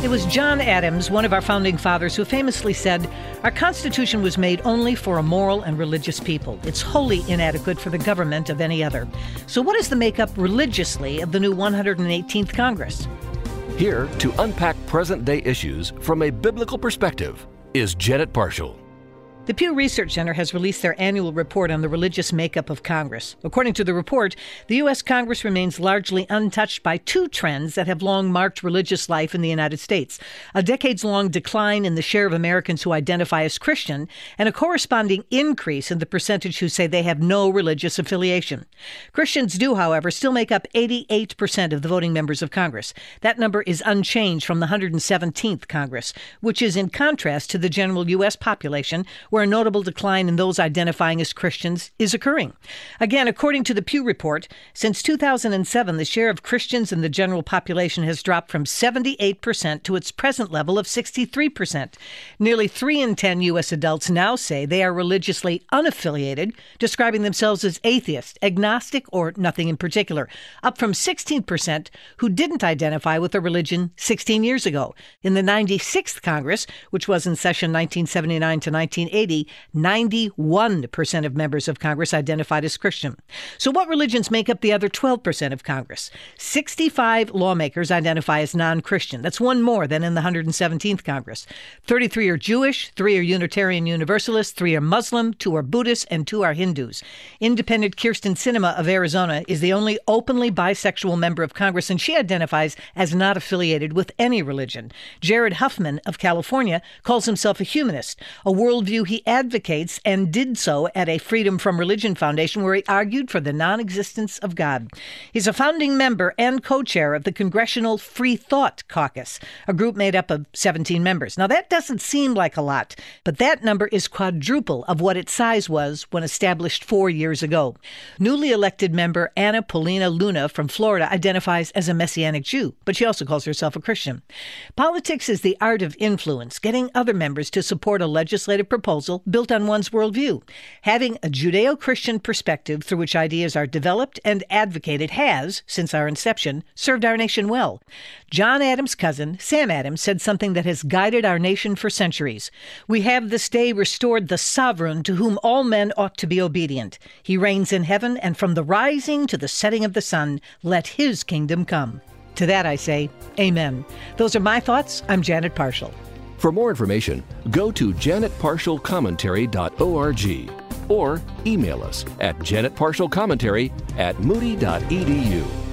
It was John Adams, one of our founding fathers, who famously said, Our Constitution was made only for a moral and religious people. It's wholly inadequate for the government of any other. So, what is the makeup religiously of the new 118th Congress? Here to unpack present day issues from a biblical perspective is Janet Parshall. The Pew Research Center has released their annual report on the religious makeup of Congress. According to the report, the U.S. Congress remains largely untouched by two trends that have long marked religious life in the United States a decades long decline in the share of Americans who identify as Christian, and a corresponding increase in the percentage who say they have no religious affiliation. Christians do, however, still make up 88% of the voting members of Congress. That number is unchanged from the 117th Congress, which is in contrast to the general U.S. population, where a notable decline in those identifying as Christians is occurring. Again, according to the Pew Report, since 2007, the share of Christians in the general population has dropped from 78% to its present level of 63%. Nearly 3 in 10 U.S. adults now say they are religiously unaffiliated, describing themselves as atheist, agnostic, or nothing in particular, up from 16% who didn't identify with a religion 16 years ago. In the 96th Congress, which was in session 1979 to 1980, 91% of members of Congress identified as Christian. So, what religions make up the other 12% of Congress? 65 lawmakers identify as non Christian. That's one more than in the 117th Congress. 33 are Jewish, three are Unitarian Universalists, three are Muslim, two are Buddhists, and two are Hindus. Independent Kyrsten Sinema of Arizona is the only openly bisexual member of Congress, and she identifies as not affiliated with any religion. Jared Huffman of California calls himself a humanist, a worldview he advocates and did so at a Freedom from Religion Foundation where he argued for the non existence of God. He's a founding member and co chair of the Congressional Free Thought Caucus, a group made up of 17 members. Now, that doesn't seem like a lot, but that number is quadruple of what its size was when established four years ago. Newly elected member Anna Paulina Luna from Florida identifies as a Messianic Jew, but she also calls herself a Christian. Politics is the art of influence, getting other members to support a legislative proposal proposal built on one's worldview. Having a Judeo Christian perspective through which ideas are developed and advocated has, since our inception, served our nation well. John Adams' cousin, Sam Adams, said something that has guided our nation for centuries. We have this day restored the sovereign to whom all men ought to be obedient. He reigns in heaven, and from the rising to the setting of the sun, let his kingdom come. To that I say, Amen. Those are my thoughts. I'm Janet Parshall. For more information, go to janetparshallcommentary.org or email us at janetparshallcommentary at moody.edu.